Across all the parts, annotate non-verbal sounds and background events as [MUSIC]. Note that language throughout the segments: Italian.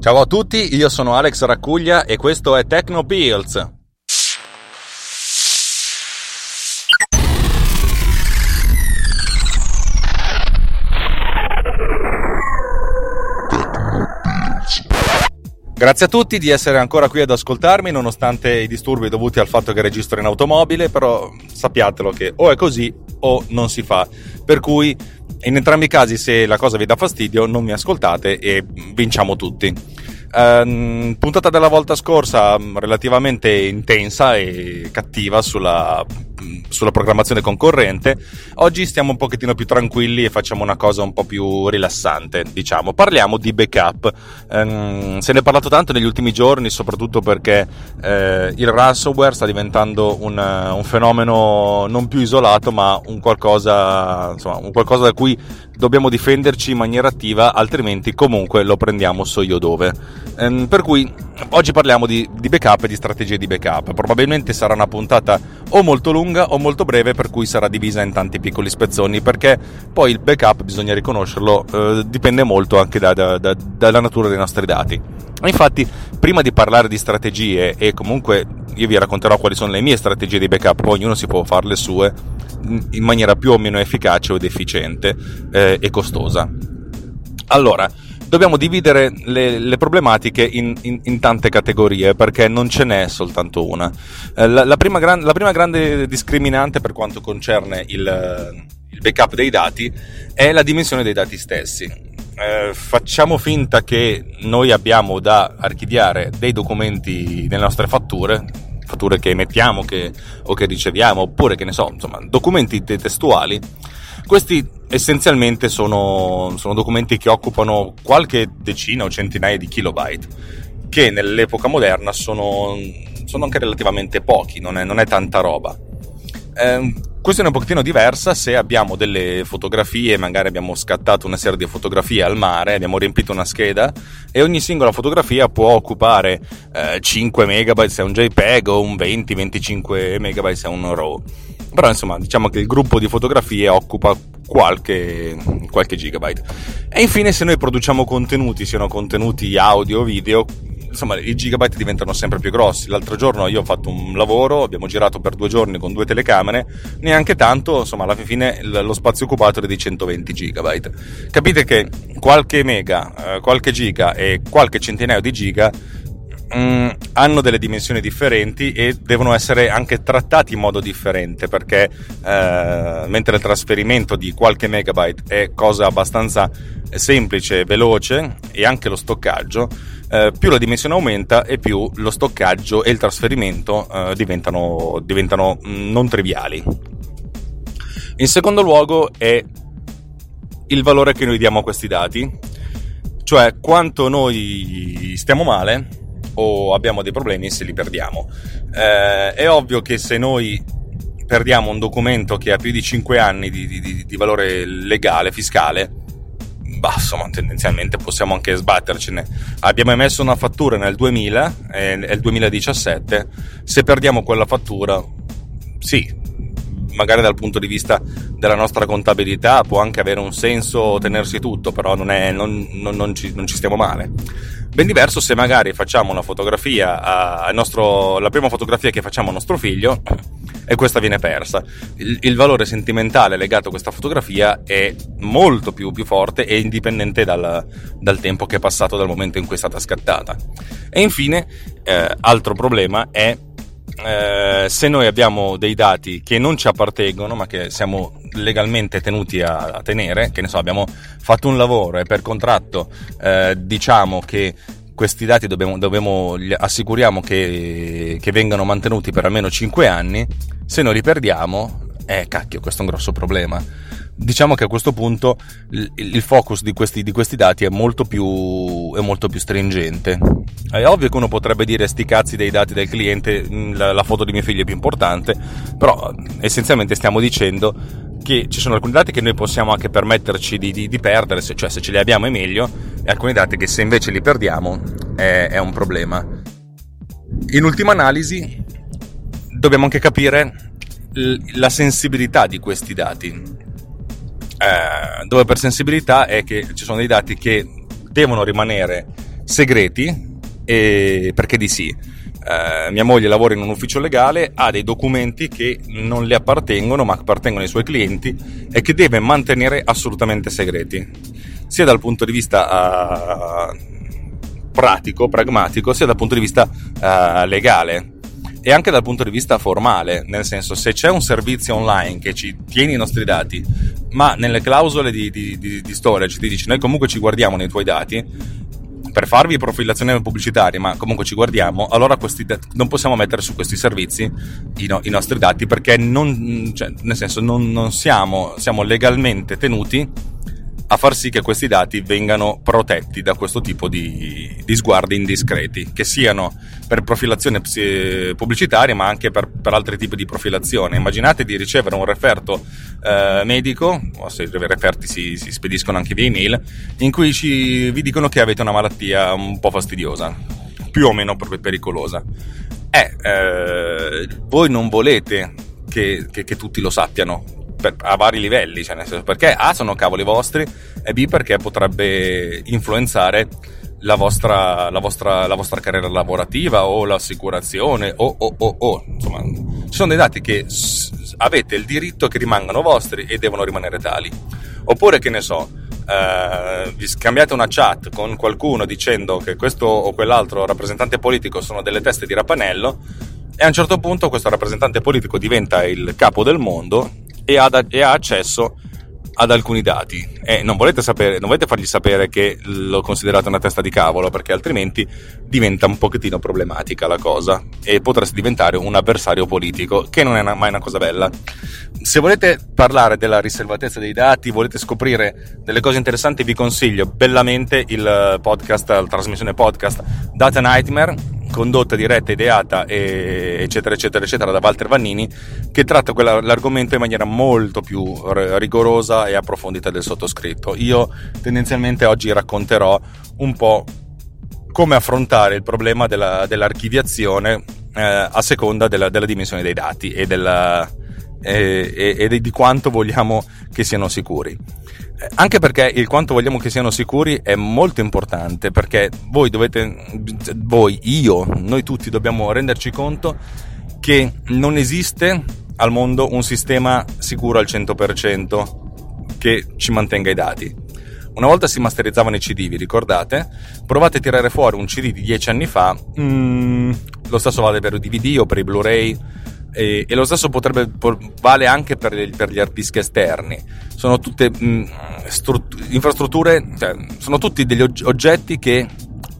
Ciao a tutti, io sono Alex Raccuglia e questo è Techno Pills. Grazie a tutti di essere ancora qui ad ascoltarmi nonostante i disturbi dovuti al fatto che registro in automobile, però sappiatelo che o è così o non si fa. Per cui in entrambi i casi se la cosa vi dà fastidio non mi ascoltate e vinciamo tutti. Uh, puntata della volta scorsa relativamente intensa e cattiva sulla, sulla, programmazione concorrente. Oggi stiamo un pochettino più tranquilli e facciamo una cosa un po' più rilassante, diciamo. Parliamo di backup. Um, se ne è parlato tanto negli ultimi giorni, soprattutto perché uh, il ransomware sta diventando un, un, fenomeno non più isolato, ma un qualcosa, insomma, un qualcosa da cui dobbiamo difenderci in maniera attiva, altrimenti comunque lo prendiamo so io dove. Ehm, per cui oggi parliamo di, di, backup e di strategie di backup. Probabilmente sarà una puntata o molto lunga o molto breve, per cui sarà divisa in tanti piccoli spezzoni, perché poi il backup, bisogna riconoscerlo, eh, dipende molto anche da, da, da, dalla natura dei nostri dati. Infatti, prima di parlare di strategie e comunque io vi racconterò quali sono le mie strategie di backup, ognuno si può fare le sue in maniera più o meno efficace ed efficiente eh, e costosa. Allora, dobbiamo dividere le, le problematiche in, in, in, tante categorie perché non ce n'è soltanto una. Eh, la, la, prima gran, la, prima grande discriminante per quanto concerne il, il, backup dei dati è la dimensione dei dati stessi. Eh, facciamo finta che noi abbiamo da archiviare dei documenti nelle nostre fatture, fatture che emettiamo che, o che riceviamo, oppure che ne so, insomma, documenti testuali. Questi essenzialmente sono, sono documenti che occupano qualche decina o centinaia di kilobyte, che nell'epoca moderna sono, sono anche relativamente pochi, non è, non è tanta roba. Eh, questione un pochettino diversa se abbiamo delle fotografie, magari abbiamo scattato una serie di fotografie al mare, abbiamo riempito una scheda e ogni singola fotografia può occupare eh, 5 MB se è un JPEG o un 20-25 MB se è un RAW. Però insomma diciamo che il gruppo di fotografie occupa qualche, qualche gigabyte. E infine se noi produciamo contenuti, siano contenuti audio o video, insomma i gigabyte diventano sempre più grossi. L'altro giorno io ho fatto un lavoro, abbiamo girato per due giorni con due telecamere, neanche tanto, insomma alla fine lo spazio occupato era di 120 gigabyte. Capite che qualche mega, eh, qualche giga e qualche centinaio di giga Mm, hanno delle dimensioni differenti e devono essere anche trattati in modo differente perché eh, mentre il trasferimento di qualche megabyte è cosa abbastanza semplice, veloce e anche lo stoccaggio, eh, più la dimensione aumenta e più lo stoccaggio e il trasferimento eh, diventano, diventano mm, non triviali. In secondo luogo è il valore che noi diamo a questi dati, cioè quanto noi stiamo male o abbiamo dei problemi se li perdiamo. Eh, è ovvio che se noi perdiamo un documento che ha più di 5 anni di, di, di valore legale, fiscale, bah, insomma, tendenzialmente possiamo anche sbattercene. Abbiamo emesso una fattura nel 2000, è il 2017, se perdiamo quella fattura, sì, magari dal punto di vista della nostra contabilità può anche avere un senso tenersi tutto, però non, è, non, non, non ci, ci, stiamo male. Ben diverso se magari facciamo una fotografia, a, nostro, la prima fotografia che facciamo a nostro figlio e questa viene persa. Il, il, valore sentimentale legato a questa fotografia è molto più, più forte e indipendente dal, dal, tempo che è passato dal momento in cui è stata scattata. E infine, eh, altro problema è eh, se noi abbiamo dei dati che non ci appartengono ma che siamo legalmente tenuti a, a tenere, che ne so, abbiamo fatto un lavoro e per contratto eh, diciamo che questi dati dobbiamo, dobbiamo assicuriamo che, che, vengano mantenuti per almeno 5 anni, se noi li perdiamo, eh cacchio, questo è un grosso problema diciamo che a questo punto il, focus di questi, di questi, dati è molto, più, è molto più stringente. È ovvio che uno potrebbe dire sti cazzi dei dati del cliente, mm, la, la foto di mio figlio è più importante, però essenzialmente stiamo dicendo che ci sono alcuni dati che noi possiamo anche permetterci di, di, di perdere, se, cioè se ce li abbiamo è meglio, e alcuni dati che se invece li perdiamo è, è un problema. In ultima analisi dobbiamo anche capire la sensibilità di questi dati eh, dove per sensibilità è che ci sono dei dati che devono rimanere segreti e perché di sì. Eh, mia moglie lavora in un ufficio legale, ha dei documenti che non le appartengono ma appartengono ai suoi clienti e che deve mantenere assolutamente segreti, sia dal punto di vista uh, pratico, pragmatico, sia dal punto di vista uh, legale e anche dal punto di vista formale, nel senso se c'è un servizio online che ci tiene i nostri dati, ma nelle clausole di, di, di, di storage ti dice noi comunque ci guardiamo nei tuoi dati, per farvi profilazione pubblicitaria, ma comunque ci guardiamo, allora questi, non possiamo mettere su questi servizi i, no, i nostri dati perché non, cioè, nel senso, non, non siamo, siamo legalmente tenuti a far sì che questi dati vengano protetti da questo tipo di, di sguardi indiscreti, che siano per profilazione pubblicitaria ma anche per, per, altri tipi di profilazione. Immaginate di ricevere un referto eh, medico, o se i referti si, si, spediscono anche via email, in cui ci, vi dicono che avete una malattia un po' fastidiosa, più o meno pericolosa. Eh, eh voi non volete che, che, che tutti lo sappiano, per, a vari livelli, cioè nel senso perché A sono cavoli vostri e B perché potrebbe influenzare la vostra, la vostra, la vostra carriera lavorativa o l'assicurazione o, o, o, o, insomma. Ci sono dei dati che s- avete il diritto che rimangano vostri e devono rimanere tali. Oppure che ne so eh, vi scambiate una chat con qualcuno dicendo che questo o quell'altro rappresentante politico sono delle teste di rapanello e a un certo punto questo rappresentante politico diventa il capo del mondo e ha, da, e ha accesso ad alcuni dati. E non volete, sapere, non volete fargli sapere che lo considerate una testa di cavolo perché altrimenti diventa un pochettino problematica la cosa e potreste diventare un avversario politico che non è una, mai una cosa bella. Se volete parlare della riservatezza dei dati volete scoprire delle cose interessanti vi consiglio bellamente il podcast la trasmissione podcast Data Nightmare condotta, diretta, ideata, eccetera, eccetera, eccetera, da Walter Vannini, che tratta l'argomento in maniera molto più rigorosa e approfondita del sottoscritto. Io tendenzialmente oggi racconterò un po' come affrontare il problema della, dell'archiviazione eh, a seconda della, della, dimensione dei dati e, della, e, e, di quanto vogliamo che siano sicuri. Anche perché il quanto vogliamo che siano sicuri è molto importante, perché voi dovete, voi, io, noi tutti dobbiamo renderci conto che non esiste al mondo un sistema sicuro al 100% che ci mantenga i dati. Una volta si masterizzavano i CD, vi ricordate? Provate a tirare fuori un CD di 10 anni fa, mm, lo stesso vale per i DVD o per i Blu-ray, e, e, lo stesso potrebbe vale anche per, per gli disk esterni. Sono tutte mh, mm, strut- infrastrutture, cioè, sono tutti degli oggetti che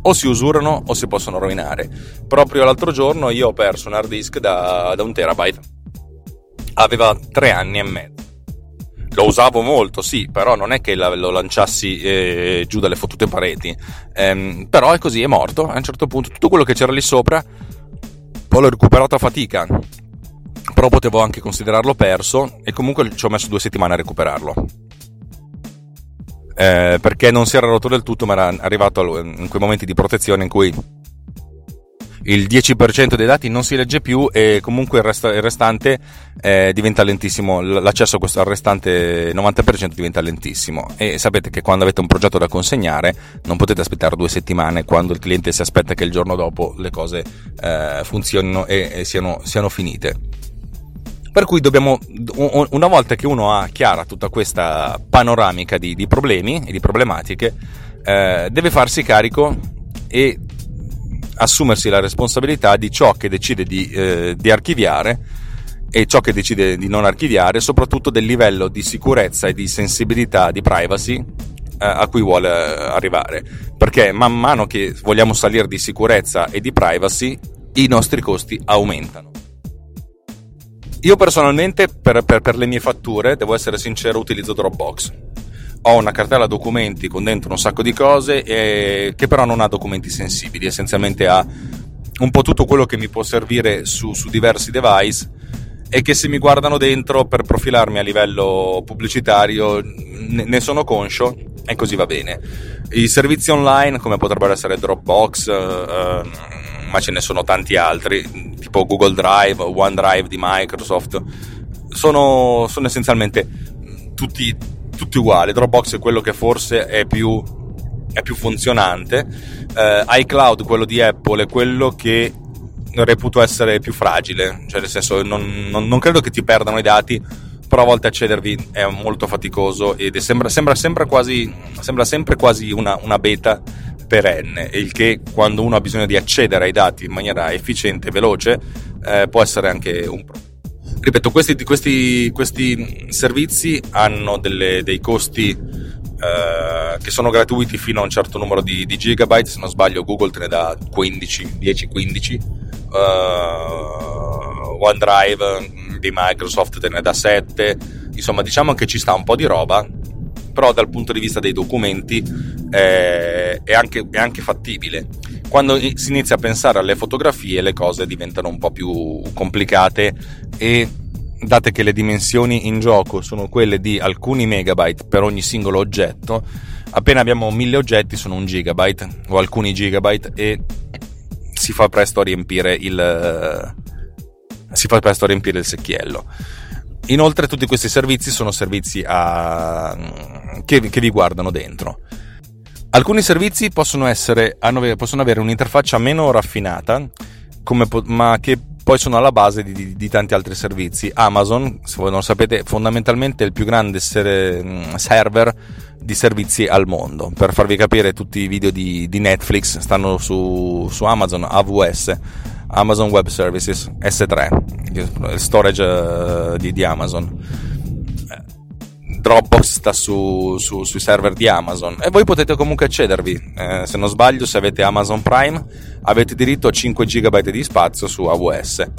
o si usurano o si possono rovinare. Proprio l'altro giorno io ho perso un hard disk da, da un terabyte. Aveva tre anni e mezzo. Lo usavo molto, sì, però non è che lo lanciassi eh, giù dalle fottute pareti. Ehm, però è così, è morto. A un certo punto tutto quello che c'era lì sopra poi l'ho recuperato a fatica però potevo anche considerarlo perso e comunque ci ho messo due settimane a recuperarlo. Eh, perché non si era rotto del tutto, ma era arrivato in quei momenti di protezione in cui il 10% dei dati non si legge più e comunque il, rest- il restante eh, diventa lentissimo, l'accesso a questo, al restante 90% diventa lentissimo e sapete che quando avete un progetto da consegnare non potete aspettare due settimane quando il cliente si aspetta che il giorno dopo le cose eh, funzionino e, e siano, siano finite. Per cui dobbiamo, una volta che uno ha chiara tutta questa panoramica di, di problemi e di problematiche, eh, deve farsi carico e assumersi la responsabilità di ciò che decide di, eh, di archiviare e ciò che decide di non archiviare, soprattutto del livello di sicurezza e di sensibilità, di privacy eh, a cui vuole arrivare. Perché man mano che vogliamo salire di sicurezza e di privacy, i nostri costi aumentano. Io personalmente per, per, per, le mie fatture, devo essere sincero, utilizzo Dropbox. Ho una cartella documenti con dentro un sacco di cose e, che però non ha documenti sensibili, essenzialmente ha un po' tutto quello che mi può servire su, su diversi device e che se mi guardano dentro per profilarmi a livello pubblicitario ne, ne sono conscio e così va bene. I servizi online come potrebbero essere Dropbox, eh, ma ce ne sono tanti altri, tipo Google Drive, OneDrive di Microsoft, sono, sono essenzialmente tutti, tutti, uguali. Dropbox è quello che forse è più è più funzionante. Eh, iCloud, quello di Apple, è quello che reputo essere più fragile, cioè nel senso non, non, non credo che ti perdano i dati, però a volte accedervi è molto faticoso ed sembra, sembra, sembra, quasi, sembra sempre quasi una, una beta perenne, il che quando uno ha bisogno di accedere ai dati in maniera efficiente e veloce eh, può essere anche un problema. Ripeto, questi, questi, questi servizi hanno delle, dei costi eh, che sono gratuiti fino a un certo numero di, di, gigabyte, se non sbaglio Google te ne dà 15, 10-15, uh, OneDrive di Microsoft te ne dà 7, insomma diciamo che ci sta un po' di roba, però dal punto di vista dei documenti eh, è, anche, è anche fattibile. Quando si inizia a pensare alle fotografie le cose diventano un po' più complicate e date che le dimensioni in gioco sono quelle di alcuni megabyte per ogni singolo oggetto, appena abbiamo mille oggetti sono un gigabyte o alcuni gigabyte e si fa presto a riempire il, si fa presto a riempire il secchiello. Inoltre tutti questi servizi sono servizi a, che, che, vi guardano dentro. Alcuni servizi possono, essere, possono avere un'interfaccia meno raffinata, come, ma che poi sono alla base di, di, di, tanti altri servizi. Amazon, se voi non sapete, fondamentalmente è il più grande server di servizi al mondo. Per farvi capire, tutti i video di, di Netflix stanno su, su Amazon AWS Amazon Web Services S3, il storage uh, di, di, Amazon. Dropbox sta su, su, sui server di Amazon e voi potete comunque accedervi. Eh, se non sbaglio, se avete Amazon Prime, avete diritto a 5 GB di spazio su AWS.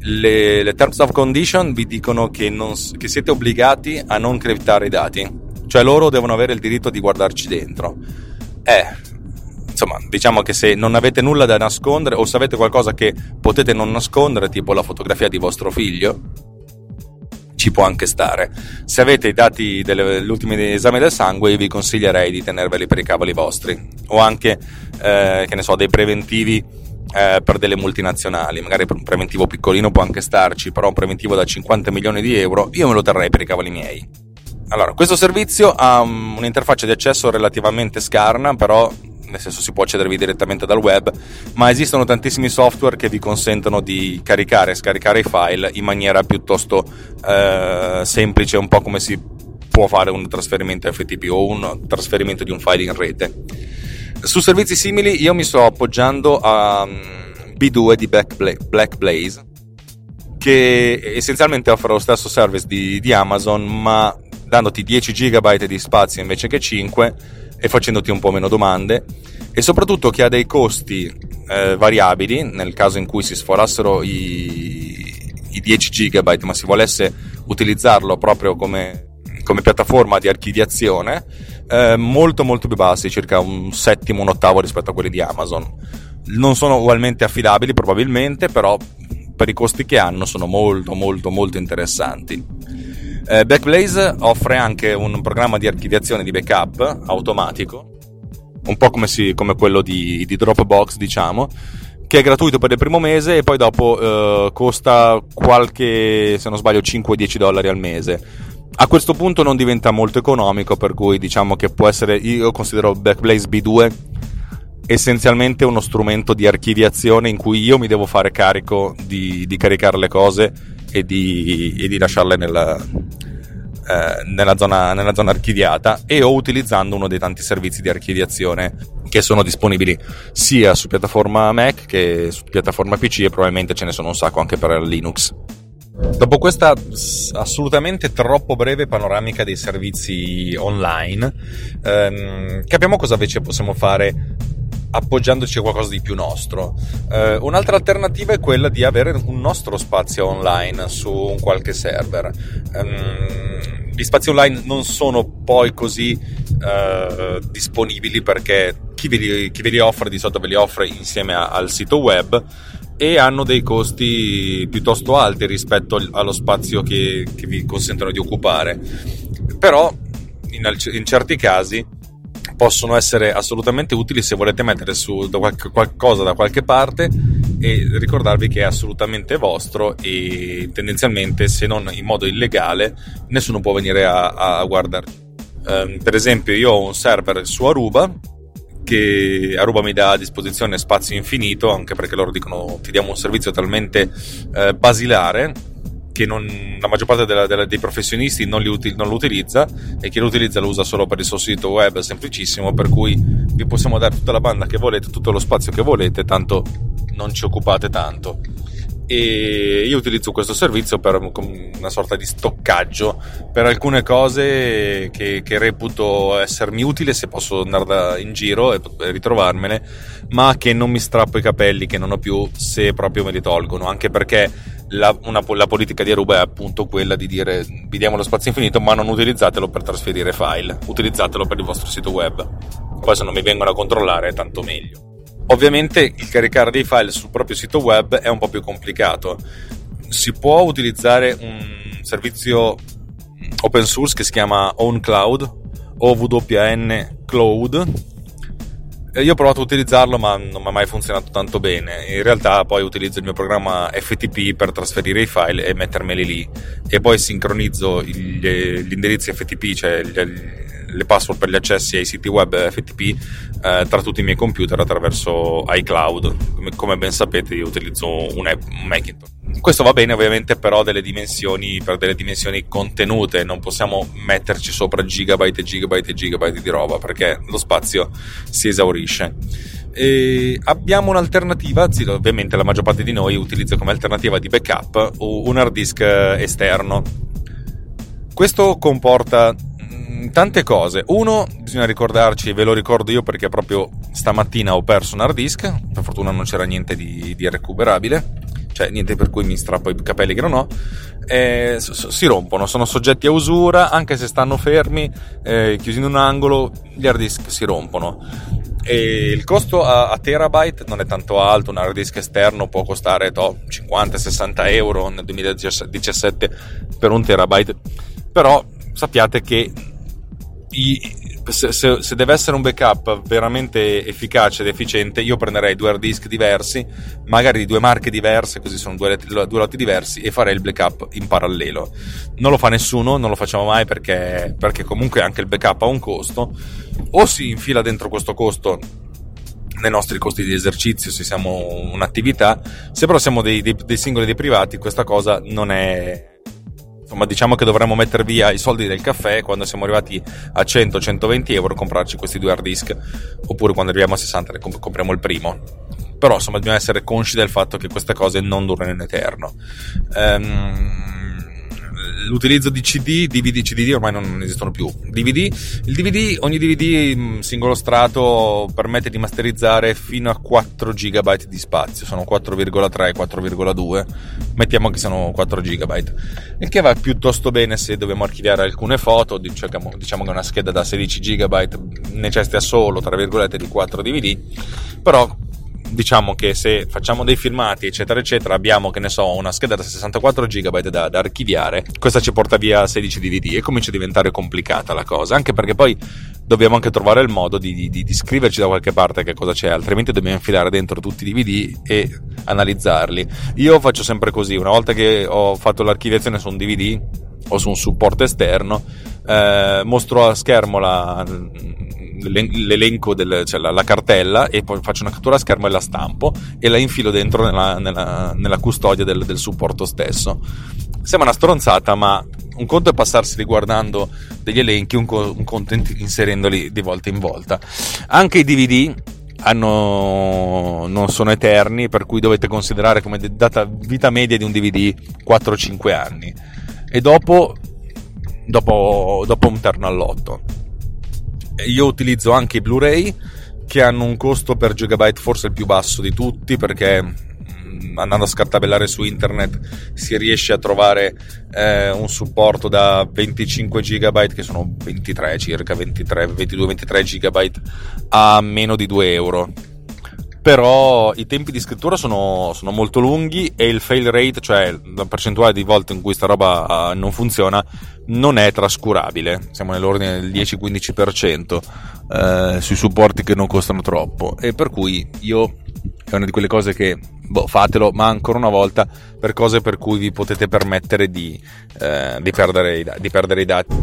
Le, le, Terms of Condition vi dicono che, non, che siete obbligati a non criptare i dati, cioè loro devono avere il diritto di guardarci dentro. Eh, insomma, diciamo che se non avete nulla da nascondere o se avete qualcosa che potete non nascondere, tipo la fotografia di vostro figlio, ci può anche stare. Se avete i dati dell'ultimo esame del sangue, vi consiglierei di tenerveli per i cavoli vostri, o anche, eh, che ne so, dei preventivi eh, per delle multinazionali. Magari un preventivo piccolino può anche starci, però un preventivo da 50 milioni di euro, io me lo terrei per i cavoli miei. Allora, questo servizio ha un'interfaccia di accesso relativamente scarna, però nel senso si può accedervi direttamente dal web, ma esistono tantissimi software che vi consentono di caricare e scaricare i file in maniera piuttosto eh, semplice, un po' come si può fare un trasferimento FTP o un trasferimento di un file in rete. Su servizi simili io mi sto appoggiando a mm, B2 di Black Blaze che essenzialmente offre lo stesso service di, di Amazon ma dandoti 10 GB di spazio invece che 5 e facendoti un po' meno domande e soprattutto che ha dei costi eh, variabili nel caso in cui si sforassero i, i 10 GB ma si volesse utilizzarlo proprio come, come piattaforma di archiviazione eh, molto molto più bassi circa un settimo un ottavo rispetto a quelli di Amazon. Non sono ugualmente affidabili probabilmente però per i costi che hanno sono molto molto molto interessanti eh, Backblaze offre anche un programma di archiviazione di backup automatico, un po' come, si, come quello di, di, Dropbox, diciamo, che è gratuito per il primo mese e poi dopo eh, costa qualche, se non sbaglio, 5-10 dollari al mese. A questo punto non diventa molto economico, per cui diciamo che può essere, io considero Backblaze B2 essenzialmente uno strumento di archiviazione in cui io mi devo fare carico di, di caricare le cose e di, e di lasciarle nella, eh, nella, zona, nella zona archiviata e o utilizzando uno dei tanti servizi di archiviazione che sono disponibili sia su piattaforma Mac che su piattaforma PC e probabilmente ce ne sono un sacco anche per Linux. Dopo questa assolutamente troppo breve panoramica dei servizi online, ehm, capiamo cosa invece possiamo fare appoggiandoci a qualcosa di più nostro. Eh, un'altra alternativa è quella di avere un nostro spazio online su un qualche server. Um, gli spazi online non sono poi così uh, disponibili perché chi ve, li, chi ve, li, offre di solito ve li offre insieme a, al sito web e hanno dei costi piuttosto alti rispetto allo spazio che, che vi consentono di occupare. Però in, in certi casi possono essere assolutamente utili se volete mettere su da qualche, qualcosa da qualche parte e ricordarvi che è assolutamente vostro e tendenzialmente se non in modo illegale nessuno può venire a, a guardare. Um, per esempio io ho un server su Aruba che Aruba mi dà a disposizione spazio infinito, anche perché loro dicono ti diamo un servizio talmente eh, basilare che non, la maggior parte della, della, dei professionisti non, uti, non, lo utilizza e chi lo utilizza lo usa solo per il suo sito web semplicissimo per cui vi possiamo dare tutta la banda che volete tutto lo spazio che volete tanto non ci occupate tanto. E io utilizzo questo servizio per una sorta di stoccaggio per alcune cose che, che reputo essermi utile se posso andare da, in giro e ritrovarmene ma che non mi strappo i capelli che non ho più se proprio me li tolgono anche perché la, una, la, politica di Aruba è appunto quella di dire vi diamo lo spazio infinito ma non utilizzatelo per trasferire file utilizzatelo per il vostro sito web poi se non mi vengono a controllare tanto meglio Ovviamente il caricare dei file sul proprio sito web è un po' più complicato. Si può utilizzare un servizio open source che si chiama OwnCloud o WN Cloud. Io ho provato a utilizzarlo ma non mi ha mai funzionato tanto bene. In realtà poi utilizzo il mio programma FTP per trasferire i file e mettermeli lì e poi sincronizzo gli, gli indirizzi FTP, cioè gli, le password per gli accessi ai siti web FTP eh, tra tutti i miei computer attraverso iCloud. Come, ben sapete, io utilizzo un, Macintosh. Questo va bene ovviamente però delle per delle dimensioni contenute, non possiamo metterci sopra gigabyte e gigabyte e gigabyte di roba perché lo spazio si esaurisce. E abbiamo un'alternativa, sì, ovviamente la maggior parte di noi utilizza come alternativa di backup un hard disk esterno. Questo comporta tante cose. Uno, bisogna ricordarci, ve lo ricordo io perché proprio stamattina ho perso un hard disk, per fortuna non c'era niente di, di recuperabile, cioè niente per cui mi strappo i capelli che non ho, eh, si rompono, sono soggetti a usura, anche se stanno fermi, eh, chiusi in un angolo, gli hard disk si rompono. E il costo a, a, terabyte non è tanto alto, un hard disk esterno può costare 50-60 euro nel 2017 per un terabyte, però sappiate che se, se, se, deve essere un backup veramente efficace ed efficiente, io prenderei due hard disk diversi, magari di due marche diverse, così sono due, due lotti diversi, e farei il backup in parallelo. Non lo fa nessuno, non lo facciamo mai perché, perché comunque anche il backup ha un costo. O si infila dentro questo costo nei nostri costi di esercizio se siamo un'attività, se però siamo dei, dei, dei singoli dei privati, questa cosa non è insomma diciamo che dovremmo mettere via i soldi del caffè quando siamo arrivati a 100-120 euro comprarci questi due hard disk oppure quando arriviamo a 60 ne comp- compriamo il primo. Però insomma dobbiamo essere consci del fatto che queste cose non durano in eterno. Um, l'utilizzo di CD, DVD, CDD ormai non esistono più. DVD, il DVD, ogni DVD mm, singolo strato permette di masterizzare fino a 4 GB di spazio, sono 4,3, 4,2, mettiamo che sono 4 GB, il che va piuttosto bene se dobbiamo archiviare alcune foto, diciamo, diciamo che una scheda da 16 GB necessita solo, tra virgolette, di 4 DVD, però diciamo che se facciamo dei filmati, eccetera, eccetera, abbiamo, che ne so, una scheda da 64 GB da, da archiviare, questa ci porta via 16 DVD e comincia a diventare complicata la cosa, anche perché poi dobbiamo anche trovare il modo di, di, di, scriverci da qualche parte che cosa c'è, altrimenti dobbiamo infilare dentro tutti i DVD e analizzarli. Io faccio sempre così, una volta che ho fatto l'archiviazione su un DVD o su un supporto esterno, eh, mostro a schermo la, l'elenco, del, cioè la, la, cartella e poi faccio una cattura a schermo e la stampo e la infilo dentro nella, nella, nella custodia del, del, supporto stesso. Sembra una stronzata, ma un conto è passarsi riguardando degli elenchi, un, un conto inserendoli di volta in volta. Anche i DVD hanno, non sono eterni, per cui dovete considerare come data vita media di un DVD 4-5 anni. E dopo, dopo, dopo un terno all'otto io utilizzo anche i Blu-ray che hanno un costo per gigabyte forse il più basso di tutti perché mm, andando a scartabellare su internet si riesce a trovare eh, un supporto da 25 GB che sono 23 circa 23 22 23 GB a meno di 2 euro però i tempi di scrittura sono, sono, molto lunghi e il fail rate, cioè la percentuale di volte in cui sta roba uh, non funziona, non è trascurabile. Siamo nell'ordine del 10-15% uh, sui supporti che non costano troppo. E per cui io è una di quelle cose che boh, fatelo, ma ancora una volta per cose per cui vi potete permettere di, uh, di, perdere, i, di perdere i dati.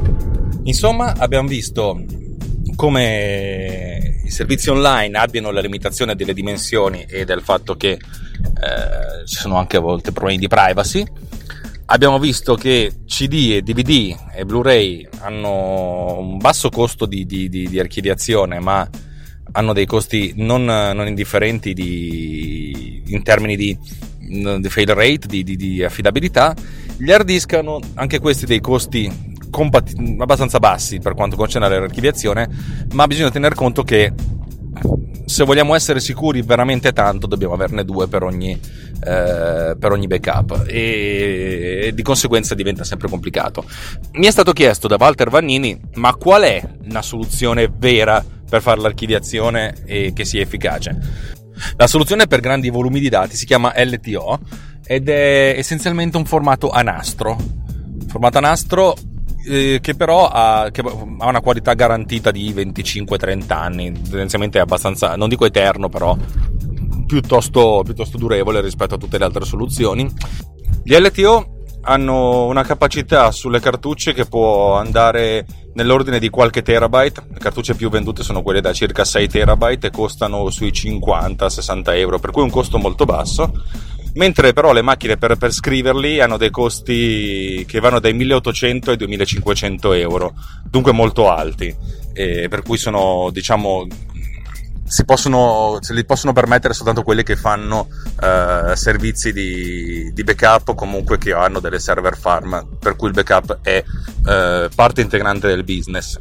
Insomma, abbiamo visto come i servizi online abbiano la limitazione delle dimensioni e del fatto che eh, ci sono anche a volte problemi di privacy. Abbiamo visto che CD e DVD e Blu-ray hanno un basso costo di, di, di, di archiviazione, ma hanno dei costi non, non indifferenti in termini di, fail rate, di, affidabilità. Gli hard disk hanno anche questi dei costi compati- abbastanza bassi per quanto concerne l'archiviazione, ma bisogna tener conto che se vogliamo essere sicuri veramente tanto dobbiamo averne due per ogni, eh, per ogni backup e, di conseguenza diventa sempre complicato. Mi è stato chiesto da Walter Vannini ma qual è una soluzione vera per fare l'archiviazione e che sia efficace? La soluzione per grandi volumi di dati si chiama LTO ed è essenzialmente un formato a nastro. Formato a nastro eh, che però ha, che ha, una qualità garantita di 25-30 anni, tendenzialmente è abbastanza, non dico eterno, però piuttosto, piuttosto durevole rispetto a tutte le altre soluzioni. Gli LTO hanno una capacità sulle cartucce che può andare nell'ordine di qualche terabyte. Le cartucce più vendute sono quelle da circa 6 terabyte e costano sui 50-60 euro, per cui un costo molto basso mentre però le macchine per, per scriverli hanno dei costi che vanno dai 1800 ai 2500 euro, dunque molto alti, e per cui sono diciamo si possono, se li possono permettere soltanto quelli che fanno uh, servizi di, di, backup o comunque che hanno delle server farm, per cui il backup è uh, parte integrante del business.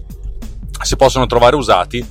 Si possono trovare usati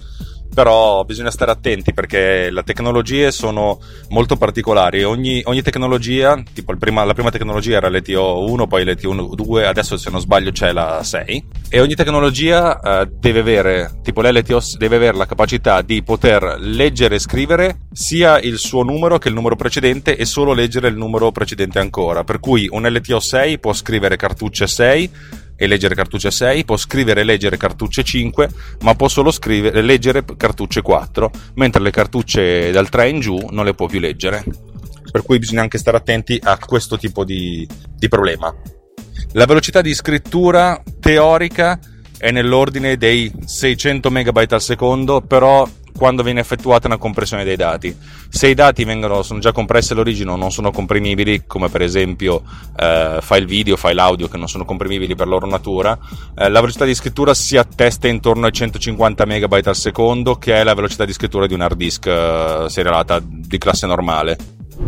però bisogna stare attenti perché le tecnologie sono molto particolari. Ogni, ogni tecnologia, tipo prima, la prima tecnologia era l'ETO 1, poi l'ETO 2, adesso se non sbaglio c'è la 6. E ogni tecnologia eh, deve avere, tipo l'LTO deve avere la capacità di poter leggere e scrivere sia il suo numero che il numero precedente e solo leggere il numero precedente ancora. Per cui un LTO 6 può scrivere cartucce 6 e leggere cartucce 6, può scrivere e leggere cartucce 5, ma può solo scrivere leggere cartucce 4, mentre le cartucce dal 3 in giù non le può più leggere. Per cui bisogna anche stare attenti a questo tipo di, di problema. La velocità di scrittura teorica è nell'ordine dei 600 MB al secondo, però quando viene effettuata una compressione dei dati. Se i dati vengono, sono già compressi all'origine o non sono comprimibili, come per esempio eh, file video, file audio che non sono comprimibili per loro natura, eh, la velocità di scrittura si attesta intorno ai 150 MB al secondo, che è la velocità di scrittura di un hard disk eh, serialata di classe normale.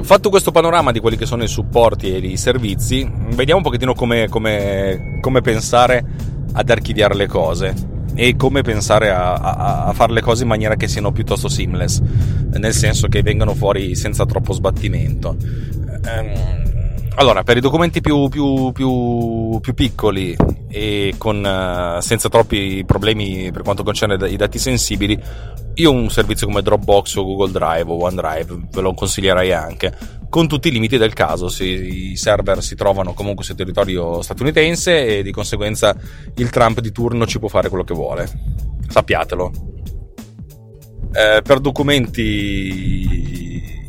Fatto questo panorama di quelli che sono i supporti e i servizi, vediamo un pochettino come, come, come pensare ad archiviare le cose e come pensare a, a, a, fare le cose in maniera che siano piuttosto seamless, nel senso che vengano fuori senza troppo sbattimento. Ehm, allora, per i documenti più, più, più, più piccoli e con, uh, senza troppi problemi per quanto concerne i dati sensibili, io un servizio come Dropbox o Google Drive o OneDrive ve lo consiglierei anche con tutti i limiti del caso. Se I server si trovano comunque sul territorio statunitense e di conseguenza il Trump di turno ci può fare quello che vuole. Sappiatelo. Eh, per documenti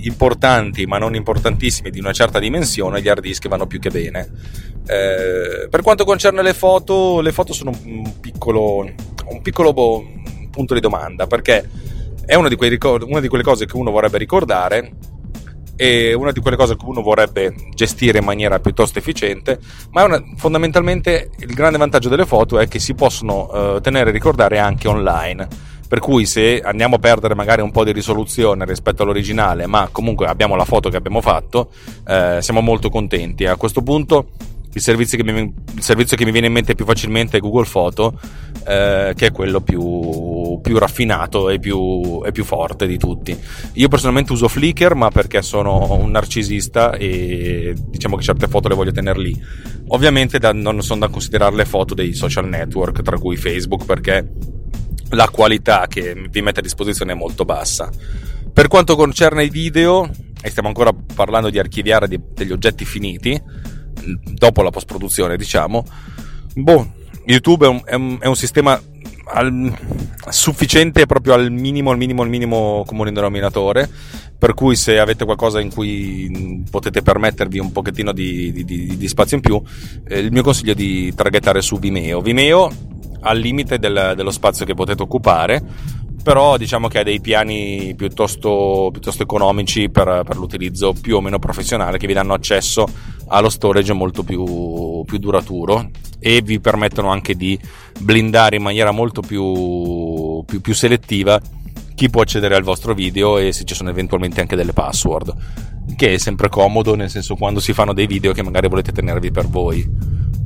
importanti ma non importantissimi di una certa dimensione gli hard disk vanno più che bene. Eh, per quanto concerne le foto, le foto sono un piccolo, un piccolo bo- punto di domanda perché è una di, ricor- una di quelle cose che uno vorrebbe ricordare è una di quelle cose che uno vorrebbe gestire in maniera piuttosto efficiente, ma una, fondamentalmente il grande vantaggio delle foto è che si possono uh, tenere e ricordare anche online. Per cui se andiamo a perdere magari un po' di risoluzione rispetto all'originale, ma comunque abbiamo la foto che abbiamo fatto, eh, siamo molto contenti. A questo punto il servizio, mi, il servizio che mi, viene in mente più facilmente è Google Photo, eh, che è quello più, più raffinato e più, e più, forte di tutti. Io personalmente uso Flickr, ma perché sono un narcisista e diciamo che certe foto le voglio tenere lì. Ovviamente da, non sono da considerare le foto dei social network, tra cui Facebook, perché la qualità che vi mette a disposizione è molto bassa. Per quanto concerne i video, e stiamo ancora parlando di archiviare degli oggetti finiti, dopo la post produzione diciamo boh YouTube è un, è un, è un sistema al, sufficiente proprio al minimo al minimo al minimo comune denominatore per cui se avete qualcosa in cui potete permettervi un pochettino di, di, di, di spazio in più eh, il mio consiglio è di targettare su Vimeo. Vimeo al limite del, dello spazio che potete occupare però diciamo che ha dei piani piuttosto, piuttosto economici per, per, l'utilizzo più o meno professionale che vi danno accesso allo storage molto più, più duraturo e vi permettono anche di blindare in maniera molto più, più, più selettiva chi può accedere al vostro video e se ci sono eventualmente anche delle password che è sempre comodo nel senso quando si fanno dei video che magari volete tenervi per voi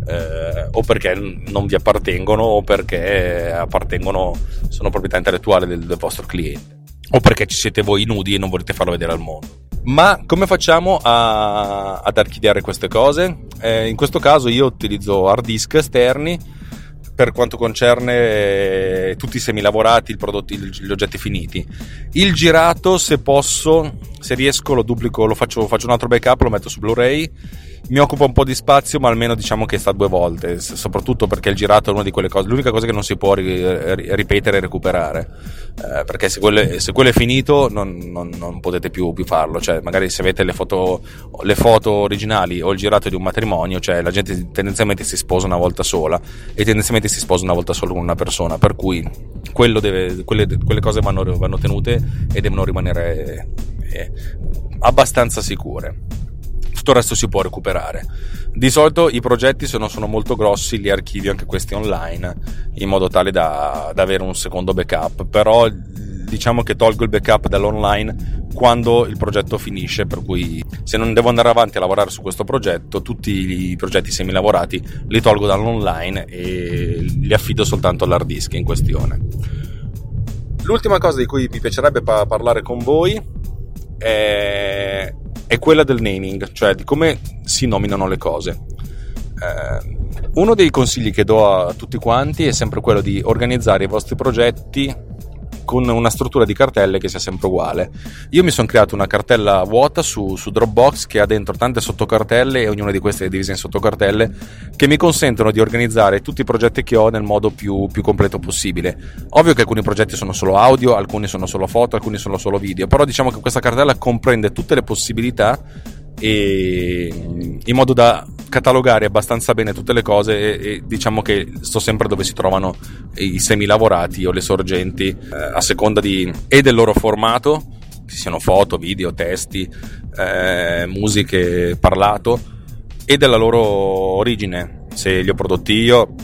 eh, o perché non vi appartengono o perché appartengono sono proprietà intellettuale del, del vostro cliente o perché ci siete voi nudi e non volete farlo vedere al mondo ma come facciamo a, ad archiviare queste cose? Eh, in questo caso io utilizzo hard disk esterni per quanto concerne eh, tutti i semilavorati, prodotti, gli oggetti finiti. Il girato, se posso, se riesco, lo duplico, lo faccio, faccio un altro backup, lo metto su Blu-ray. Mi occupa un po' di spazio, ma almeno diciamo che sta due volte, soprattutto perché il girato è una di quelle cose, l'unica cosa che non si può ripetere e recuperare, eh, perché se quello, è, se quello, è finito non, non, non potete più, più, farlo, cioè magari se avete le foto, le foto, originali o il girato di un matrimonio, cioè la gente tendenzialmente si sposa una volta sola e tendenzialmente si sposa una volta solo con una persona, per cui deve, quelle, quelle, cose vanno, vanno, tenute e devono rimanere eh, abbastanza sicure tutto il resto si può recuperare. Di solito i progetti, se non sono molto grossi, li archivio anche questi online in modo tale da, da avere un secondo backup. Però diciamo che tolgo il backup dall'online quando il progetto finisce, per cui se non devo andare avanti a lavorare su questo progetto, tutti i progetti semi-lavorati li tolgo dall'online e li affido soltanto all'hard disk in questione. L'ultima cosa di cui mi piacerebbe pa- parlare con voi è è quella del naming, cioè di come si nominano le cose. Eh, uno dei consigli che do a tutti quanti è sempre quello di organizzare i vostri progetti con una struttura di cartelle che sia sempre uguale. Io mi sono creato una cartella vuota su, su, Dropbox che ha dentro tante sottocartelle e ognuna di queste è divisa in sottocartelle che mi consentono di organizzare tutti i progetti che ho nel modo più, più completo possibile. Ovvio che alcuni progetti sono solo audio, alcuni sono solo foto, alcuni sono solo video, però diciamo che questa cartella comprende tutte le possibilità e in modo da catalogare abbastanza bene tutte le cose e, e, diciamo che sto sempre dove si trovano i semi lavorati o le sorgenti eh, a seconda di, e del loro formato che siano foto, video, testi, eh, musiche, parlato e della loro origine se li ho prodotti io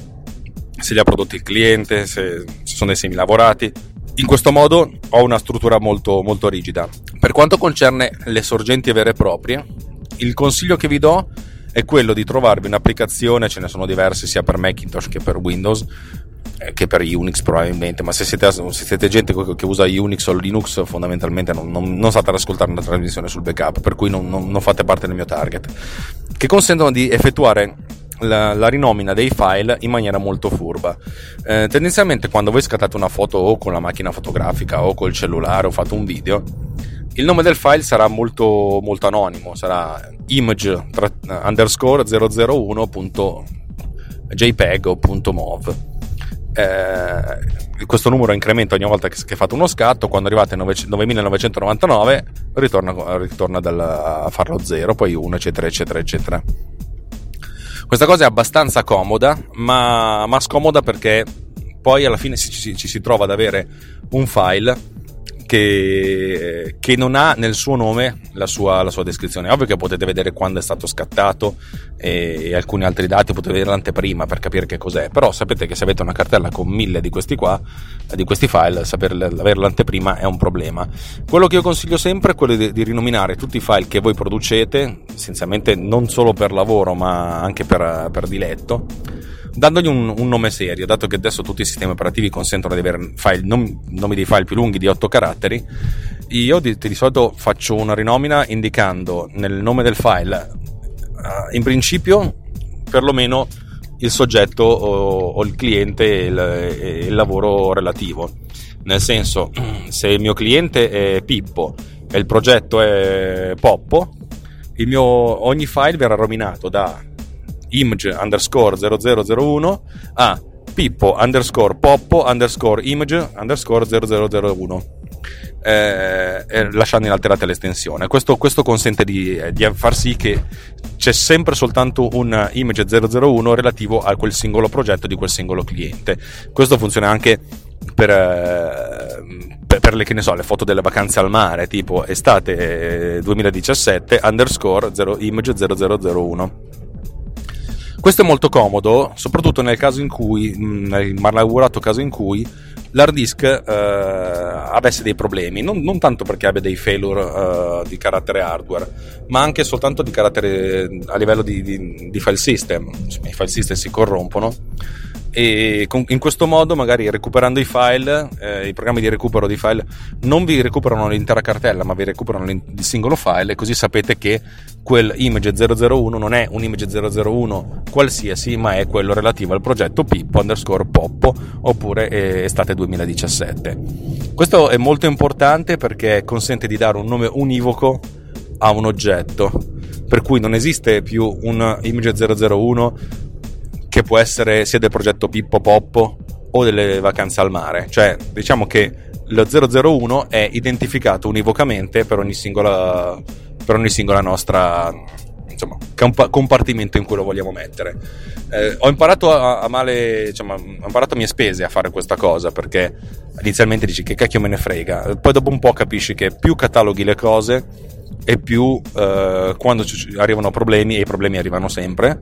se li ha prodotti il cliente se, se sono dei semi lavorati in questo modo ho una struttura molto, molto rigida. Per quanto concerne le sorgenti vere e proprie, il consiglio che vi do è quello di trovarvi un'applicazione, ce ne sono diverse sia per Macintosh che per Windows, eh, che per Unix probabilmente, ma se siete, se siete, gente che usa Unix o Linux fondamentalmente non, non, non state ad ascoltare una trasmissione sul backup, per cui non, non fate parte del mio target, che consentono di effettuare la, la, rinomina dei file in maniera molto furba. Eh, tendenzialmente quando voi scattate una foto o con la macchina fotografica o col cellulare o fate un video, il nome del file sarà molto, molto anonimo, sarà image underscore 001.jpg o .mov. Eh, questo numero incrementa ogni volta che, che fate uno scatto, quando arrivate a 9999 ritorna, ritorna dal, a farlo 0, poi 1 eccetera eccetera eccetera. Questa cosa è abbastanza comoda, ma, ma scomoda perché poi alla fine ci, ci, ci si trova ad avere un file che, che, non ha nel suo nome la sua, la sua, descrizione. Ovvio che potete vedere quando è stato scattato e, e, alcuni altri dati, potete vedere l'anteprima per capire che cos'è, però sapete che se avete una cartella con mille di questi qua, di questi file, saper avere l'anteprima è un problema. Quello che io consiglio sempre è quello di, di rinominare tutti i file che voi producete, essenzialmente non solo per lavoro ma anche per, per diletto dandogli un, un, nome serio, dato che adesso tutti i sistemi operativi consentono di avere file, nom, nomi di file più lunghi di 8 caratteri, io di, di solito faccio una rinomina indicando nel nome del file, uh, in principio, perlomeno il soggetto o, o il cliente e il, il lavoro relativo. Nel senso, [CLEARS THROAT] se il mio cliente è Pippo e il progetto è Poppo, mio, ogni file verrà nominato da image underscore 0001 a pippo underscore poppo underscore image underscore 0001 eh, lasciando inalterate l'estensione. Questo, questo consente di, eh, di, far sì che c'è sempre soltanto un image 001 relativo a quel singolo progetto di quel singolo cliente. Questo funziona anche per, eh, per le, so, le, foto delle vacanze al mare, tipo estate 2017 eh, underscore 0, image 0001. Questo è molto comodo, soprattutto nel caso in cui, nel malaugurato caso in cui l'hard disk eh, avesse dei problemi, non, non, tanto perché abbia dei failure eh, di carattere hardware, ma anche soltanto di carattere a livello di, di, di file system. I file system si corrompono e in questo modo magari recuperando i file eh, i programmi di recupero di file non vi recuperano l'intera cartella ma vi recuperano il singolo file e così sapete che quel image 001 non è un image 001 qualsiasi ma è quello relativo al progetto pippo underscore poppo oppure eh, estate 2017 questo è molto importante perché consente di dare un nome univoco a un oggetto per cui non esiste più un image 001 che può essere sia del progetto Pippo Poppo o delle vacanze al mare. Cioè, diciamo che lo 001 è identificato univocamente per ogni singola, per ogni singola nostra insomma, compartimento in cui lo vogliamo mettere. Eh, ho imparato a, a male, diciamo, ho imparato a mie spese a fare questa cosa perché inizialmente dici che cacchio me ne frega, poi dopo un po' capisci che più cataloghi le cose e più eh, quando arrivano problemi, e i problemi arrivano sempre,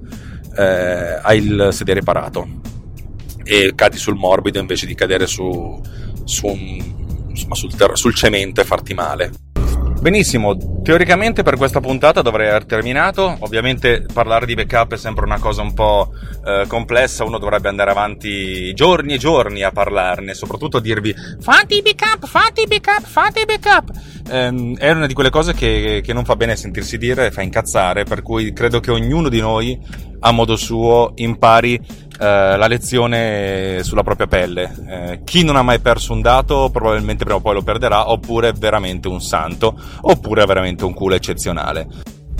eh, hai il sedere parato e cadi sul morbido invece di cadere su, su un, insomma, sul, ter- sul cemento e farti male. Benissimo, teoricamente per questa puntata dovrei aver terminato. Ovviamente parlare di backup è sempre una cosa un po' eh, complessa, uno dovrebbe andare avanti giorni e giorni a parlarne, soprattutto a dirvi fate i backup, fate i backup, fate i backup. Eh, è una di quelle cose che, che non fa bene sentirsi dire fa incazzare, per cui credo che ognuno di noi a modo suo impari Uh, la lezione sulla propria pelle. Uh, chi non ha mai perso un dato probabilmente prima o poi lo perderà, oppure è veramente un santo, oppure è veramente un culo eccezionale.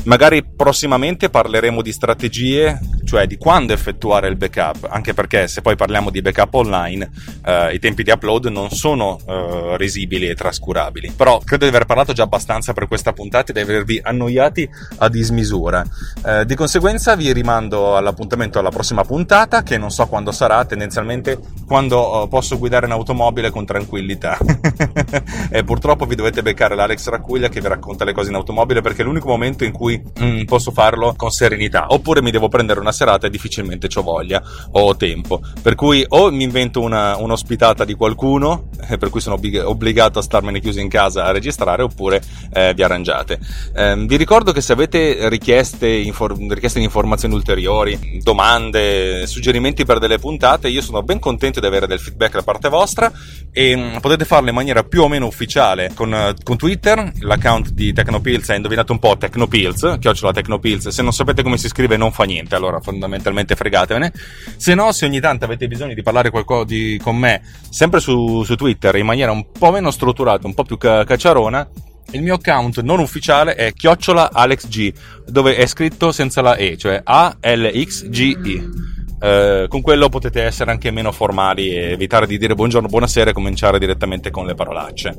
Magari prossimamente parleremo di strategie, cioè di quando effettuare il backup, anche perché se poi parliamo di backup online, eh, i tempi di upload non sono eh, risibili e trascurabili. Però credo di aver parlato già abbastanza per questa puntata e di avervi annoiati a dismisura. Eh, di conseguenza vi rimando all'appuntamento alla prossima puntata, che non so quando sarà, tendenzialmente quando eh, posso guidare in automobile con tranquillità. [LAUGHS] e purtroppo vi dovete beccare l'Alex Raccuglia che vi racconta le cose in automobile perché è l'unico momento in cui mm, posso farlo con serenità. Oppure mi devo prendere una serata e difficilmente ho voglia o tempo. Per cui o mi invento una, un'ospitata di qualcuno, eh, per cui sono obblig- obbligato a starmene chiuso in casa a registrare, oppure eh, vi arrangiate. Eh, vi ricordo che se avete richieste, infor- richieste di informazioni ulteriori, domande, suggerimenti per delle puntate, io sono ben contento di avere del feedback da parte vostra e mm, potete farlo in maniera più o meno ufficiale con, con Twitter, l'account di Tecnopills è indovinato un po' Tecnopills, chiocciola Tecnopills, se non sapete come si scrive non fa niente, allora fondamentalmente fregatevene. Se no, se ogni tanto avete bisogno di parlare qualcosa di, con me, sempre su, su, Twitter, in maniera un po' meno strutturata, un po' più ca- cacciarona, il mio account non ufficiale è chiocciola AlexG, dove è scritto senza la E, cioè A-L-X-G-I. Eh, con quello potete essere anche meno formali e evitare di dire buongiorno, buonasera e cominciare direttamente con le parolacce.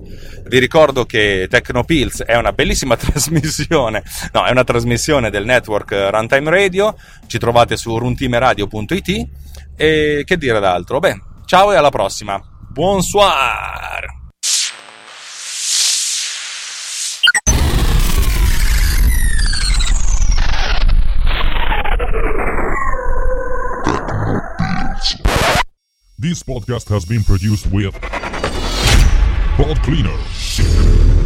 Vi ricordo che Tecnopills è una bellissima [LAUGHS] trasmissione, no, è una trasmissione del network Runtime Radio, ci trovate su runtimeradio.it e che dire d'altro? Beh, ciao e alla prossima. Bonsoir! This podcast has been produced with Pod Cleaner.